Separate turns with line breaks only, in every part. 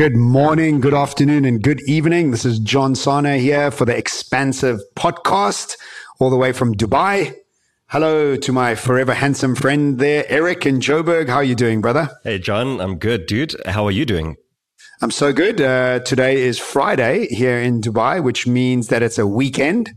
Good morning, good afternoon, and good evening. This is John Sana here for the Expansive Podcast, all the way from Dubai. Hello to my forever handsome friend there, Erik in Joburg. How are you doing, brother?
Hey, John. I'm good, dude. How are you doing?
I'm so good. Uh, today is Friday here in Dubai, which means that it's a weekend.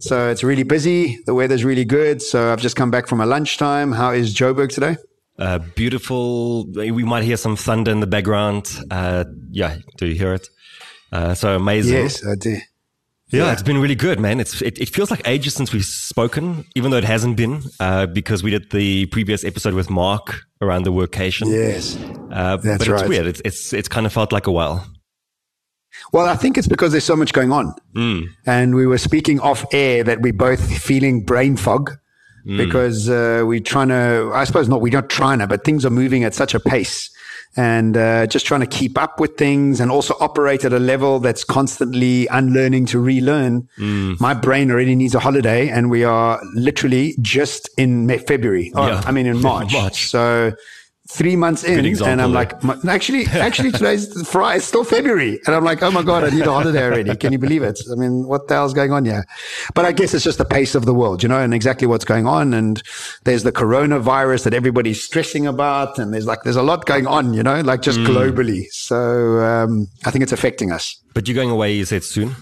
So it's really busy. The weather's really good. So I've just come back from a lunchtime. How is Joburg today?
Uh, beautiful. We might hear some thunder in the background. Uh, yeah, do you hear it? Uh, so amazing.
Yes, I do.
Yeah, yeah, it's been really good, man. It's it, it, feels like ages since we've spoken, even though it hasn't been, uh, because we did the previous episode with Mark around the workation.
Yes, uh, that's
but
right.
it's weird. It's, it's it's kind of felt like a while.
Well, I think it's because there's so much going on, mm. and we were speaking off air that we're both feeling brain fog mm. because uh, we're trying to, I suppose not, we're not trying to, but things are moving at such a pace and uh, just trying to keep up with things and also operate at a level that's constantly unlearning to relearn. Mm. My brain already needs a holiday and we are literally just in February. Oh, yeah. I mean, in March. March. So three months in and I'm like, actually, actually today's Friday, it's still February. And I'm like, oh my God, I need a holiday already. Can you believe it? I mean, what the hell's going on here? But I guess it's just the pace of the world, you know, and exactly what's going on. And there's the coronavirus that everybody's stressing about. And there's like, there's a lot going on, you know, like just mm. globally. So, um, I think it's affecting us.
But you're going away, you said soon?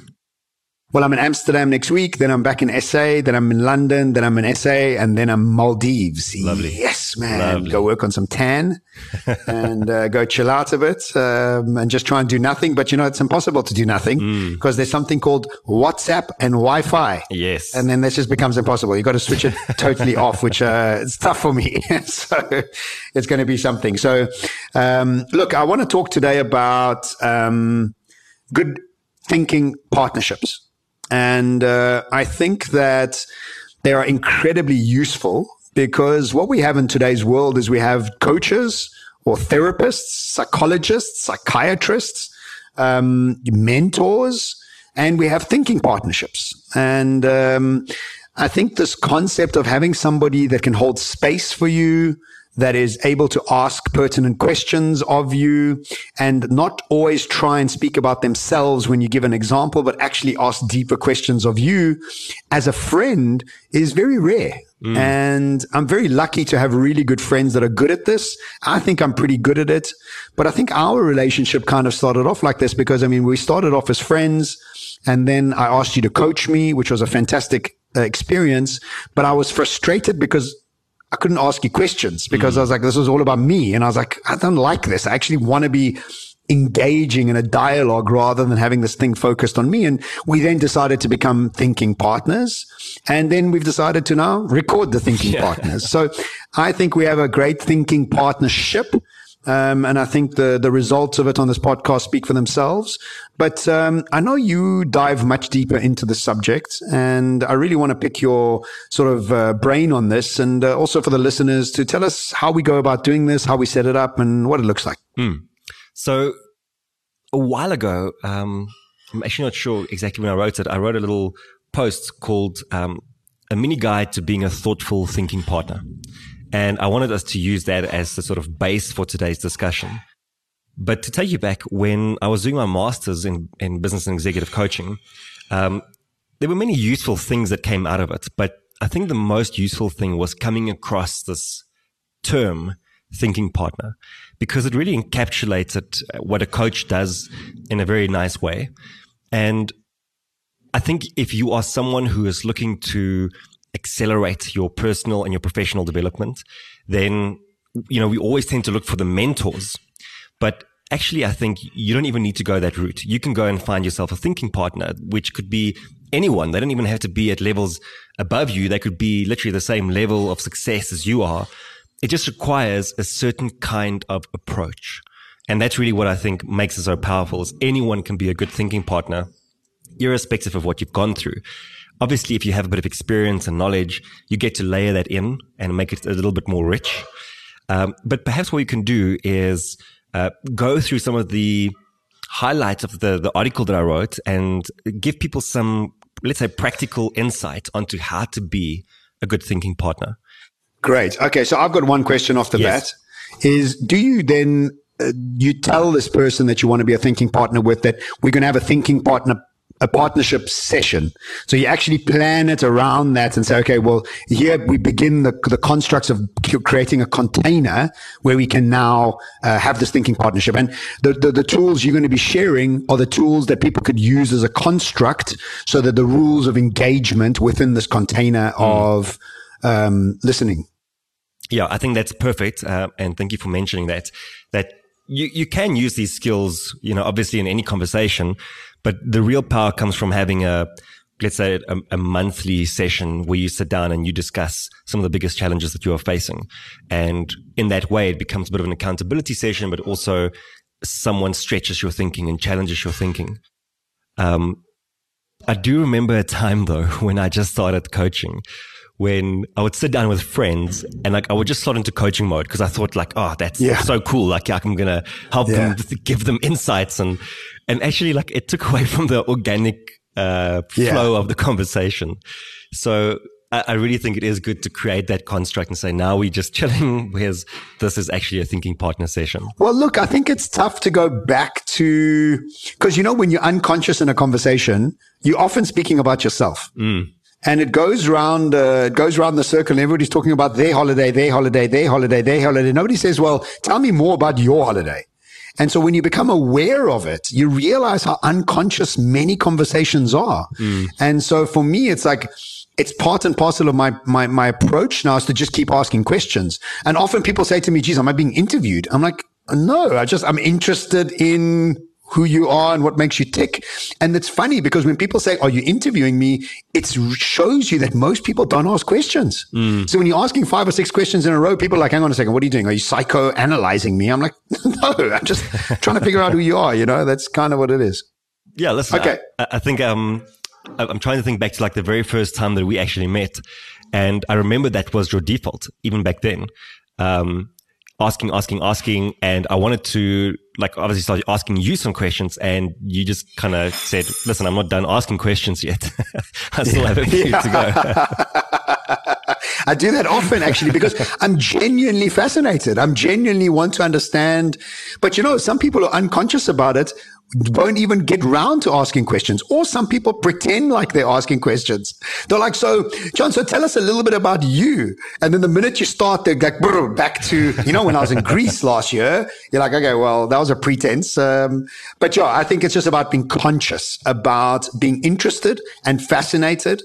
Well, I'm in Amsterdam next week. Then I'm back in SA. Then I'm in London. Then I'm in SA, and then I'm Maldives.
Lovely.
Yes, man. Lovely. Go work on some tan and uh, go chill out a bit um, and just try and do nothing. But you know, it's impossible to do nothing because mm. there's something called WhatsApp and Wi-Fi.
Yes.
And then this just becomes impossible. You've got to switch it totally off, which uh, it's tough for me. so it's going to be something. So um, look, I want to talk today about um, good thinking partnerships. And uh, I think that they are incredibly useful because what we have in today's world is we have coaches or therapists, psychologists, psychiatrists, um, mentors, and we have thinking partnerships. And um, I think this concept of having somebody that can hold space for you, that is able to ask pertinent questions of you and not always try and speak about themselves when you give an example, but actually ask deeper questions of you as a friend is very rare. Mm. And I'm very lucky to have really good friends that are good at this. I think I'm pretty good at it, but I think our relationship kind of started off like this because I mean, we started off as friends and then I asked you to coach me, which was a fantastic uh, experience, but I was frustrated because I couldn't ask you questions because mm. I was like, this was all about me. And I was like, I don't like this. I actually want to be engaging in a dialogue rather than having this thing focused on me. And we then decided to become thinking partners. And then we've decided to now record the thinking yeah. partners. So I think we have a great thinking partnership. Um, and I think the, the results of it on this podcast speak for themselves. But um, I know you dive much deeper into the subject, and I really want to pick your sort of uh, brain on this, and uh, also for the listeners to tell us how we go about doing this, how we set it up, and what it looks like.
Mm. So, a while ago, um, I'm actually not sure exactly when I wrote it. I wrote a little post called um, "A Mini Guide to Being a Thoughtful Thinking Partner." And I wanted us to use that as the sort of base for today's discussion. But to take you back, when I was doing my master's in, in business and executive coaching, um, there were many useful things that came out of it. But I think the most useful thing was coming across this term, thinking partner, because it really encapsulated what a coach does in a very nice way. And I think if you are someone who is looking to accelerate your personal and your professional development, then, you know, we always tend to look for the mentors. But actually, I think you don't even need to go that route. You can go and find yourself a thinking partner, which could be anyone. They don't even have to be at levels above you. They could be literally the same level of success as you are. It just requires a certain kind of approach. And that's really what I think makes it so powerful is anyone can be a good thinking partner, irrespective of what you've gone through. Obviously, if you have a bit of experience and knowledge, you get to layer that in and make it a little bit more rich. Um, but perhaps what you can do is uh, go through some of the highlights of the, the article that I wrote and give people some, let's say, practical insight onto how to be a good thinking partner.
Great. Okay. So I've got one question off the yes. bat is do you then uh, you tell this person that you want to be a thinking partner with that we're going to have a thinking partner a partnership session. So you actually plan it around that and say, okay, well, here we begin the, the constructs of creating a container where we can now uh, have this thinking partnership. And the, the, the, tools you're going to be sharing are the tools that people could use as a construct so that the rules of engagement within this container mm. of um, listening.
Yeah, I think that's perfect. Uh, and thank you for mentioning that, that you, you can use these skills, you know, obviously in any conversation, but the real power comes from having a, let's say a, a, monthly session where you sit down and you discuss some of the biggest challenges that you are facing. And in that way, it becomes a bit of an accountability session, but also someone stretches your thinking and challenges your thinking. Um, I do remember a time though when I just started coaching when I would sit down with friends and like I would just slot into coaching mode because I thought like, oh, that's yeah. so cool. Like I'm gonna help yeah. them, give them insights and and actually like it took away from the organic uh, flow yeah. of the conversation. So I, I, really think it is good to create that construct and say now we're just chilling, whereas this is actually a thinking partner session.
Well, look, I think it's tough to go back to because you know when you're unconscious in a conversation, you're often speaking about yourself. Mm and it goes around uh, it goes around the circle and everybody's talking about their holiday their holiday their holiday their holiday. Nobody says well tell me more about your holiday. And so when you become aware of it you realize how unconscious many conversations are. Mm. and so for me it's like it's part and parcel of my, my my approach now is to just keep asking questions. And often people say to me geez am i being interviewed? I'm like no i just i'm interested in who you are and what makes you tick. And it's funny because when people say, Are you interviewing me? It shows you that most people don't ask questions. Mm. So when you're asking five or six questions in a row, people are like, Hang on a second, what are you doing? Are you psychoanalyzing me? I'm like, No, I'm just trying to figure out who you are. You know, that's kind of what it is.
Yeah, listen, okay. I, I think um, I'm trying to think back to like the very first time that we actually met. And I remember that was your default, even back then. Um, asking, asking, asking. And I wanted to like obviously start asking you some questions and you just kind of said, listen, I'm not done asking questions yet. I still have a few yeah. to
go. I do that often actually because I'm genuinely fascinated. I'm genuinely want to understand. But you know, some people are unconscious about it won't even get round to asking questions. Or some people pretend like they're asking questions. They're like, so John, so tell us a little bit about you. And then the minute you start, they're like, back to, you know, when I was in Greece last year, you're like, okay, well, that was a pretense. Um, but yeah, I think it's just about being conscious about being interested and fascinated.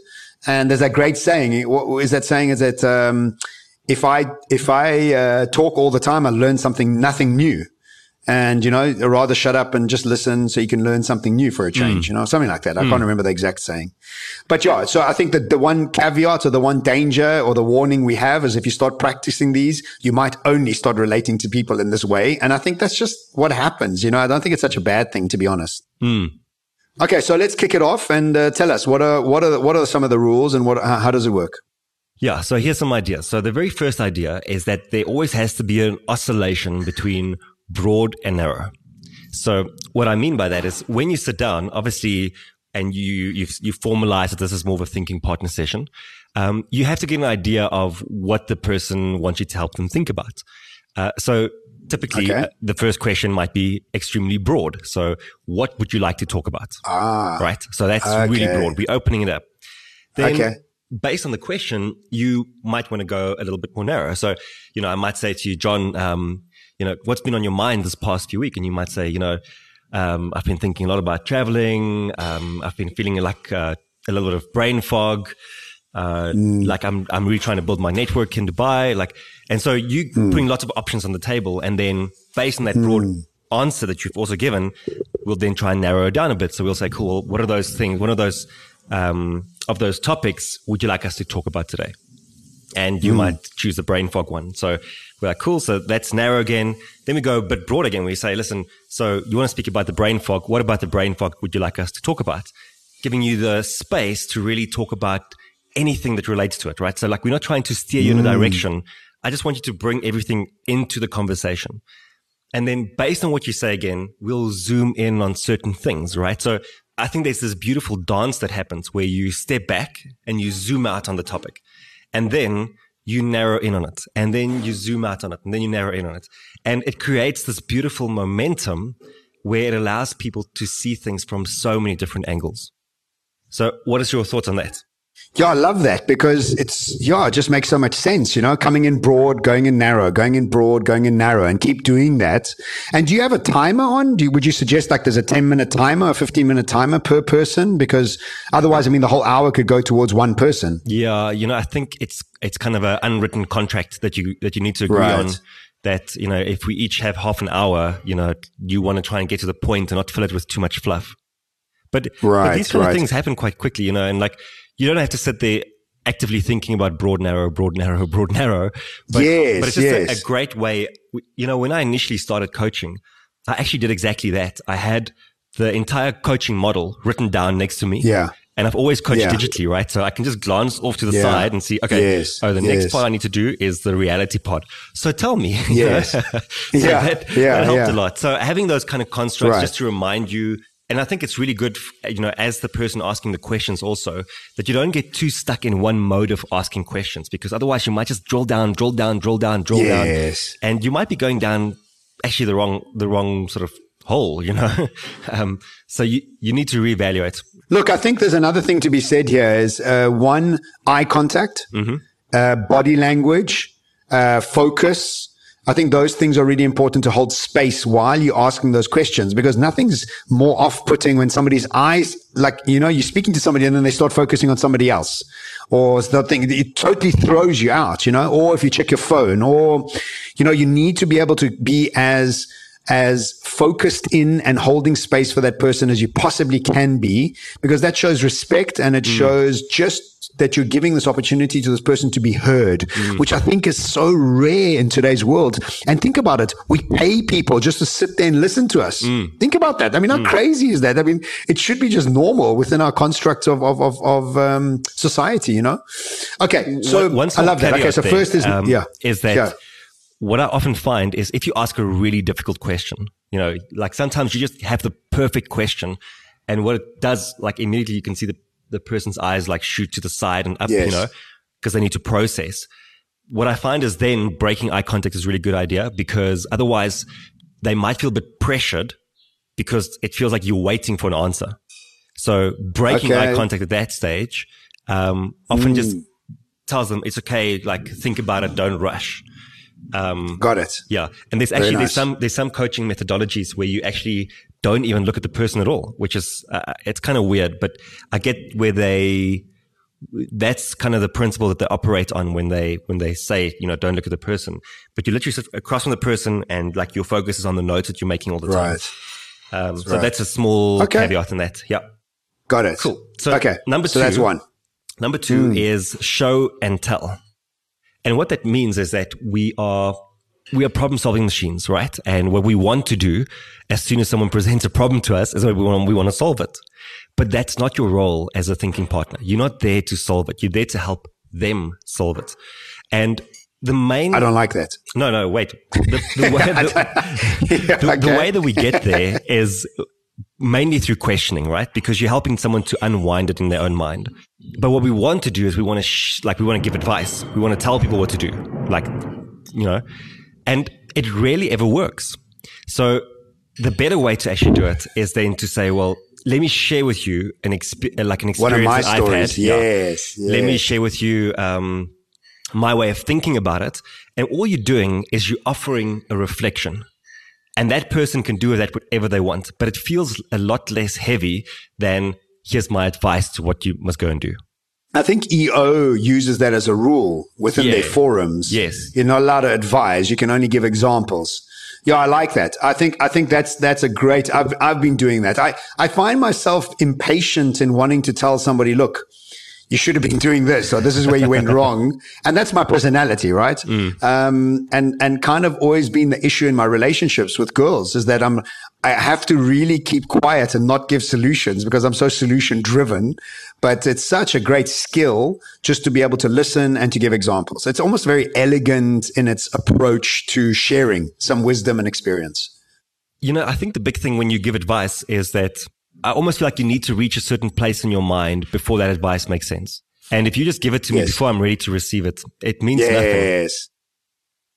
And there's that great saying. What is that saying? Is that, um, if I, if I, uh, talk all the time, I learn something, nothing new and you know rather shut up and just listen so you can learn something new for a change mm. you know something like that i mm. can't remember the exact saying but yeah so i think that the one caveat or the one danger or the warning we have is if you start practicing these you might only start relating to people in this way and i think that's just what happens you know i don't think it's such a bad thing to be honest mm. okay so let's kick it off and uh, tell us what are what are what are some of the rules and what how does it work
yeah, so here's some ideas. So the very first idea is that there always has to be an oscillation between broad and narrow. So what I mean by that is when you sit down, obviously, and you you you formalize that this is more of a thinking partner session, um, you have to get an idea of what the person wants you to help them think about. Uh, so typically, okay. uh, the first question might be extremely broad. So, what would you like to talk about? Ah, right. So that's okay. really broad. We're opening it up. Then, okay. based on the question, you might want to go a little bit more narrow. So, you know, I might say to you, John, um, you know, what's been on your mind this past few week? And you might say, you know, um, I've been thinking a lot about traveling. Um, I've been feeling like uh, a little bit of brain fog. Uh, mm. like I'm, I'm really trying to build my network in Dubai. Like, and so you mm. putting lots of options on the table and then based on that broad mm. answer that you've also given, we'll then try and narrow it down a bit. So we'll say, cool, what are those things? What are those, um, of those topics would you like us to talk about today? And you mm. might choose the brain fog one. So we're like, cool. So that's narrow again. Then we go a bit broad again. We say, listen, so you want to speak about the brain fog. What about the brain fog would you like us to talk about? Giving you the space to really talk about anything that relates to it, right? So like, we're not trying to steer you in a mm. direction. I just want you to bring everything into the conversation. And then based on what you say again, we'll zoom in on certain things, right? So I think there's this beautiful dance that happens where you step back and you zoom out on the topic. And then you narrow in on it and then you zoom out on it and then you narrow in on it. And it creates this beautiful momentum where it allows people to see things from so many different angles. So what is your thoughts on that?
Yeah, I love that because it's, yeah, it just makes so much sense, you know, coming in broad, going in narrow, going in broad, going in narrow, and keep doing that. And do you have a timer on? Do you, would you suggest like there's a 10 minute timer, a 15 minute timer per person? Because otherwise, I mean, the whole hour could go towards one person.
Yeah. You know, I think it's, it's kind of an unwritten contract that you, that you need to agree right. on that, you know, if we each have half an hour, you know, you want to try and get to the point and not fill it with too much fluff. But, right, but these kind right. of things happen quite quickly, you know, and like you don't have to sit there actively thinking about broad, narrow, broad, narrow, broad, narrow. But,
yes,
but it's just
yes.
a, a great way. You know, when I initially started coaching, I actually did exactly that. I had the entire coaching model written down next to me.
Yeah.
And I've always coached yeah. digitally, right? So I can just glance off to the yeah. side and see, okay, yes. oh, the yes. next part I need to do is the reality part. So tell me.
Yes. so
yeah. That, yeah. that helped a lot. So having those kind of constructs right. just to remind you and I think it's really good, you know, as the person asking the questions also, that you don't get too stuck in one mode of asking questions because otherwise you might just drill down, drill down, drill down, drill
yes.
down. And you might be going down actually the wrong, the wrong sort of hole, you know? um, so you, you need to reevaluate.
Look, I think there's another thing to be said here is, uh, one, eye contact, mm-hmm. uh, body language, uh, focus, I think those things are really important to hold space while you're asking those questions because nothing's more off putting when somebody's eyes, like, you know, you're speaking to somebody and then they start focusing on somebody else or something. It totally throws you out, you know, or if you check your phone or, you know, you need to be able to be as, as focused in and holding space for that person as you possibly can be, because that shows respect and it mm. shows just that you're giving this opportunity to this person to be heard, mm. which I think is so rare in today's world. And think about it. We pay people just to sit there and listen to us. Mm. Think about that. I mean, how mm. crazy is that? I mean, it should be just normal within our constructs of, of, of, of um, society, you know? Okay. So
One,
I love that. Okay. So first is, um, yeah.
Is that, yeah. What I often find is if you ask a really difficult question, you know, like sometimes you just have the perfect question and what it does, like immediately you can see the the person's eyes like shoot to the side and up, yes. you know, because they need to process. What I find is then breaking eye contact is a really good idea because otherwise they might feel a bit pressured because it feels like you're waiting for an answer. So breaking okay. eye contact at that stage, um, often mm. just tells them it's okay. Like think about it. Don't rush.
Um, Got it.
Yeah. And there's actually, nice. there's some, there's some coaching methodologies where you actually don't even look at the person at all, which is, uh, it's kind of weird, but I get where they, that's kind of the principle that they operate on when they, when they say, you know, don't look at the person, but you literally sit across from the person and like your focus is on the notes that you're making all the time. Right. Um, that's so right. that's a small okay. caveat in that. Yeah.
Got it.
Cool. So
okay.
number two.
So that's one.
Number two mm. is show and tell. And what that means is that we are we are problem solving machines, right? And what we want to do as soon as someone presents a problem to us is we want, we want to solve it. But that's not your role as a thinking partner. You're not there to solve it. You're there to help them solve it. And the main
I don't like that.
No, no, wait. The, the, way, the, yeah, the, okay. the way that we get there is mainly through questioning, right? Because you're helping someone to unwind it in their own mind. But what we want to do is we want to, sh- like, we want to give advice. We want to tell people what to do. Like, you know, and it rarely ever works. So the better way to actually do it is then to say, well, let me share with you an exp- like an experience One of my that stories. I've had.
Yes,
yeah. yes, Let me share with you, um, my way of thinking about it. And all you're doing is you're offering a reflection. And that person can do with that whatever they want, but it feels a lot less heavy than here's my advice to what you must go and do.
I think EO uses that as a rule within yeah. their forums.
Yes.
You're not allowed to advise. You can only give examples. Yeah, I like that. I think, I think that's, that's a great, I've, I've been doing that. I, I find myself impatient in wanting to tell somebody, look, you should have been doing this or this is where you went wrong. And that's my personality, right? Mm. Um, and, and kind of always been the issue in my relationships with girls is that I'm, I have to really keep quiet and not give solutions because I'm so solution driven. But it's such a great skill just to be able to listen and to give examples. It's almost very elegant in its approach to sharing some wisdom and experience.
You know, I think the big thing when you give advice is that I almost feel like you need to reach a certain place in your mind before that advice makes sense. And if you just give it to me
Yes.
before I'm ready to receive it, it means nothing.
Yes.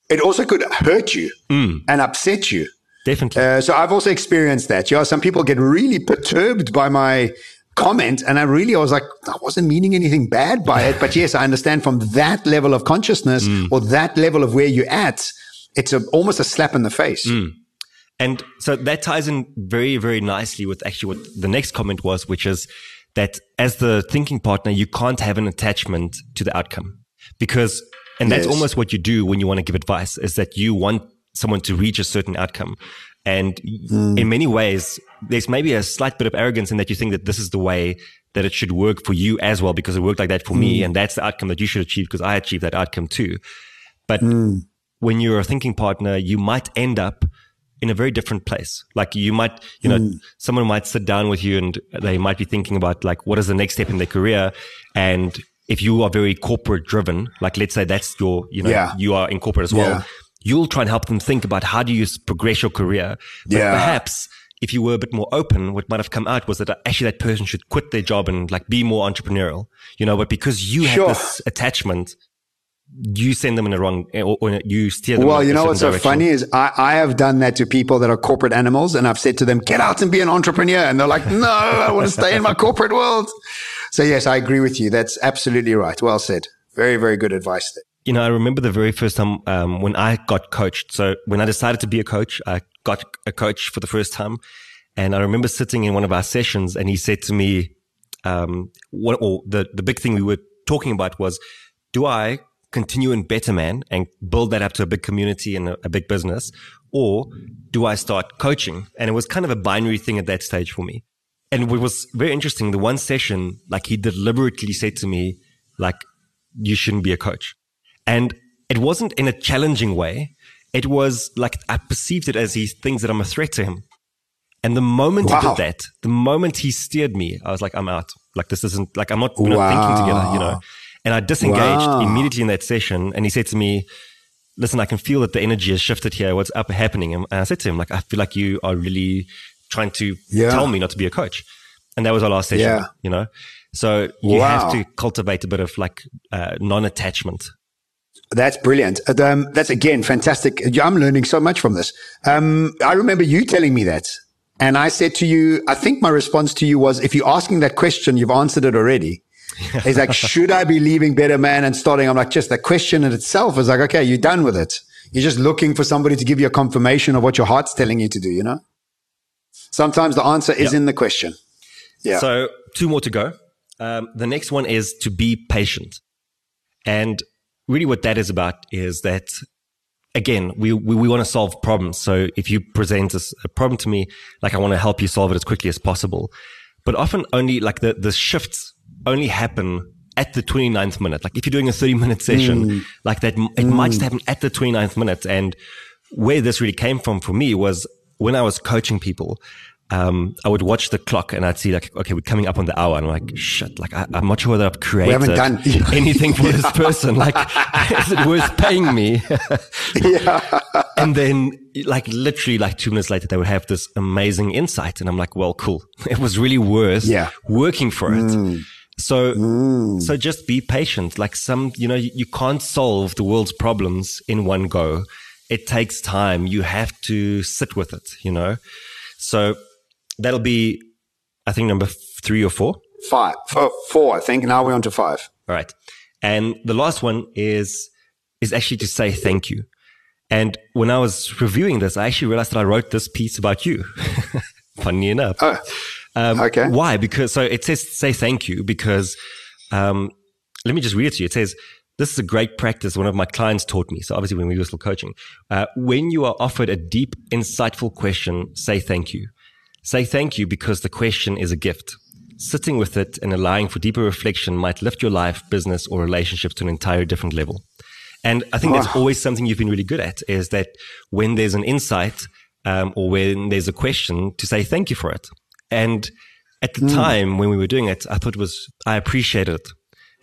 It also could hurt you
Mm.
and upset you.
Definitely.
Uh, so I've also experienced that. Yeah, some people get really perturbed by my comment, and I really I was like, I wasn't meaning anything bad by it, but yes, I understand from that level of consciousness or that level of where you're at, it's a, almost a slap in the face.
And so that ties in very, very nicely with actually what the next comment was, which is that as the thinking partner, you can't have an attachment to the outcome because, and that's
Yes.
almost what you do when you want to give advice is that you want someone to reach a certain outcome. And hmm. in many ways, there's maybe a slight bit of arrogance in that you think that this is the way that it should work for you as well, because it worked like that for me. Hmm. And that's the outcome that you should achieve because I achieved that outcome too. But hmm. when you're a thinking partner, you might end up in a very different place. Like you might, you know, someone might sit down with you and they might be thinking about like, what is the next step in their career? And if you are very corporate driven, like let's say that's your, you know,
Yeah.
you are in corporate as well,
Yeah.
You'll try and help them think about how do you progress your career. But
Yeah.
perhaps if you were a bit more open, what might have come out was that uh, actually that person should quit their job and like be more entrepreneurial, you know, but because you
Sure.
have this attachment, you send them in the wrong, eh, or, or you steer them.
Well, you know what's so
direction.
funny is I, I have done that to people that are corporate animals, and I've said to them, "Get out and be an entrepreneur," and they're like, "No, I want to stay in my corporate world." So yes, I agree with you. That's absolutely right. Well said. Very, very good advice there.
You know, I remember the very first time um, when I got coached. So when I decided to be a coach, I got a coach for the first time, and I remember sitting in one of our sessions, and he said to me, um, "What?" Or the the big thing we were talking about was, do I continue in Better Man and build that up to a big community and a, a big business, or do I start coaching? And it was kind of a binary thing at that stage for me. And what was very interesting, the one session, like he deliberately said to me, like, you shouldn't be a coach. And it wasn't in a challenging way. It was like I perceived it as he thinks that I'm a threat to him. And the moment he did that, the moment he steered me, I was like, I'm out. Like this isn't like I'm not, we're not thinking together, you know. And I disengaged
Wow.
immediately in that session. And he said to me, "Listen, I can feel that the energy has shifted here. What's up happening?" And I said to him, "Like I feel like you are really trying to
Yeah.
tell me not to be a coach." And that was our last session.
Yeah.
You know, so you
Wow.
have to cultivate a bit of like uh, non-attachment.
That's brilliant. Uh, Um, that's again fantastic. I'm learning so much from this. Um, I remember you telling me that, and I said to you, I think my response to you was, if you're asking that question, you've answered it already. It's like, should I be leaving Better Man and starting? I'm like, just the question in itself is like, okay, you're done with it. You're just looking for somebody to give you a confirmation of what your heart's telling you to do. You know, sometimes the answer is
Yeah.
in the question. Yeah.
So two more to go. Um, the next one is to be patient. And really what that is about is that again, we, we, we want to solve problems. So if you present a problem to me, like I want to help you solve it as quickly as possible. But often only like the, the shifts only happen at the 29th minute. Like if you're doing a 30 minute mm. session, like that, it might just happen at the 29th minute. And where this really came from for me was when I was coaching people, um, I would watch the clock and I'd see like, okay, we're coming up on the hour. And I'm like, shit, like I, I'm not sure whether I've created anything for this person. Like, is it worth paying me?
yeah.
and then like literally like two minutes later, they would have this amazing insight. And I'm like, well, cool. It was really worth
Yeah.
working for it. So, so just be patient. Like some, you know, you, you can't solve the world's problems in one go. It takes time. You have to sit with it, you know? So that'll be, I think number three or four.
Five, four, four, I think. Now we're on to five.
All right. And the last one is, is actually to say thank you. And when I was reviewing this, I actually realized that I wrote this piece about you. Funny enough.
Oh,
Um,
Okay.
Why? Because so it says say thank you because um, let me just read it to you. It says this is a great practice. One of my clients taught me. So obviously when we were still coaching, uh, when you are offered a deep, insightful question, say thank you. Say thank you because the question is a gift. Sitting with it and allowing for deeper reflection might lift your life, business, or relationships to an entire different level. And I think that's always something you've been really good at is that when there's an insight um, or when there's a question to say thank you for it. And at the hmm. time when we were doing it, I thought it was, I appreciated it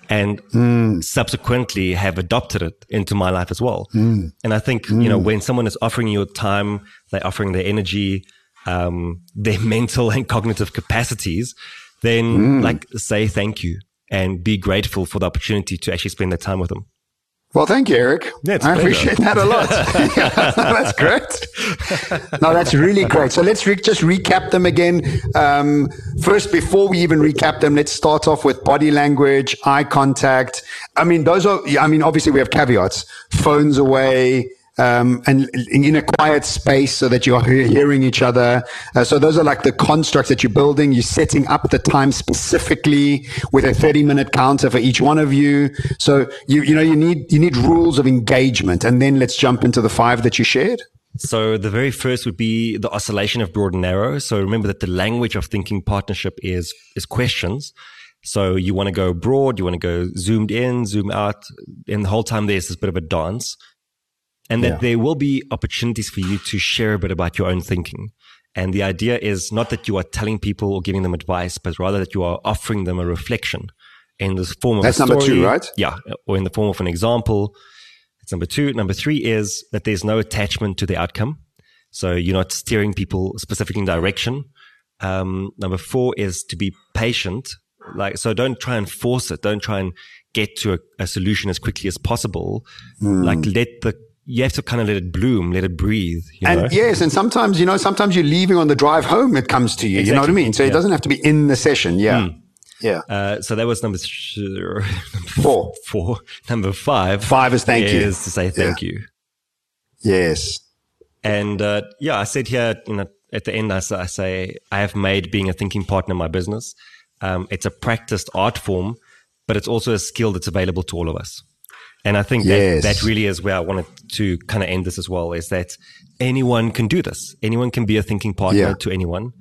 and hmm. subsequently have adopted it into my life as well. Hmm. And I think, you know, when someone is offering you time, they're offering their energy, um, their mental and cognitive capacities, then like say thank you. and be grateful for the opportunity to actually spend that time with them.
Well, thank you, Erik.
Yeah,
I appreciate that a lot. yeah, that's great. no, that's really great. So let's re- just recap them again. Um, first, before we even recap them, let's start off with body language, eye contact. I mean, those are, I mean, obviously we have caveats. Phones away, um, and in a quiet space so that you're hearing each other. Uh, so those are like the constructs that you're building. You're setting up the time specifically with a 30 minute counter for each one of you. So you, you know, you need, you need rules of engagement. And then let's jump into the five that you shared.
So the very first would be the oscillation of broad and narrow. So remember that the language of thinking partnership is, is questions. So you want to go broad, you want to go zoomed in, zoom out, and the whole time there's this bit of a dance and that yeah. there will be opportunities for you to share a bit about your own thinking. And the idea is not that you are telling people or giving them advice, but rather that you are offering them a reflection in the form of
That's
a
story, number two, right?
Yeah. Or in the form of an example. That's number two. Number three is that there's no attachment to the outcome. So you're not steering people specifically in direction. Um, number four is to be patient. Like, so don't try and force it. Don't try and get to a, a solution as quickly as possible. Mm. Like let the you have to kind of let it bloom, let it breathe.
and
know?
yes, and sometimes you know, sometimes you're leaving on the drive home. It comes to you. Exactly. You know what I mean? So yeah. it doesn't have to be in the session. Yeah. Mm. Yeah.
Uh, so that was number
four.
Four. Number five.
Five is thank
is
you.
Is to say thank yeah. you.
Yes.
And uh, yeah, I said here, you know, at the end, I say, I, say, I have made being a thinking partner my business. Um, it's a practiced art form, but it's also a skill that's available to all of us. And I think yes. that, that really is where I wanted to kind of end this as well is that anyone can do this. Anyone can be a thinking partner yeah. to anyone.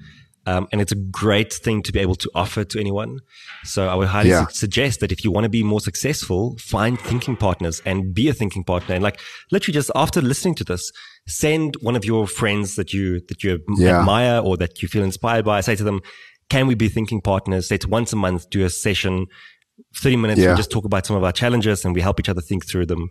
Um, and it's a great thing to be able to offer to anyone. So I would highly yeah. su- suggest that if you want to be more successful, find thinking partners and be a thinking partner. And like literally just after listening to this, send one of your friends that you, that you yeah. admire or that you feel inspired by. Say to them, can we be thinking partners? Say to once a month, do a session 30 minutes yeah. we just talk about some of our challenges and we help each other think through them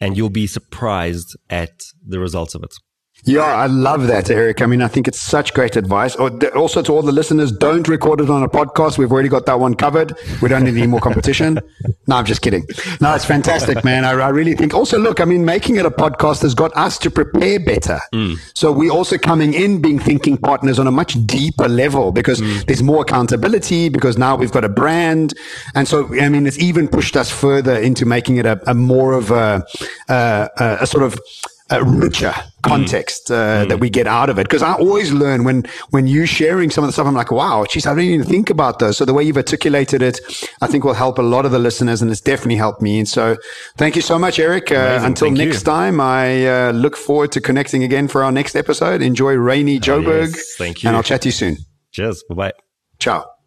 and you'll be surprised at the results of it
yeah, I love that, Erik. I mean, I think it's such great advice. Also, to all the listeners, don't record it on a podcast. We've already got that one covered. We don't need any more competition. no, I'm just kidding. No, it's fantastic, man. I, I, really think. Also, look, I mean, making it a podcast has got us to prepare better. Mm. So we're also coming in being thinking partners on a much deeper level because mm. there's more accountability because now we've got a brand. And so, I mean, it's even pushed us further into making it a, a more of a, a, a sort of a richer context uh, mm. that we get out of it. Because I always learn when when you sharing some of the stuff, I'm like, wow, geez, I didn't even think about those. So the way you've articulated it, I think will help a lot of the listeners, and it's definitely helped me. And so, thank you so much, Erik. Uh, until thank next you. time, I uh, look forward to connecting again for our next episode. Enjoy rainy Joburg. Oh, yes.
Thank you,
and I'll chat to you soon.
Cheers. Bye bye.
Ciao.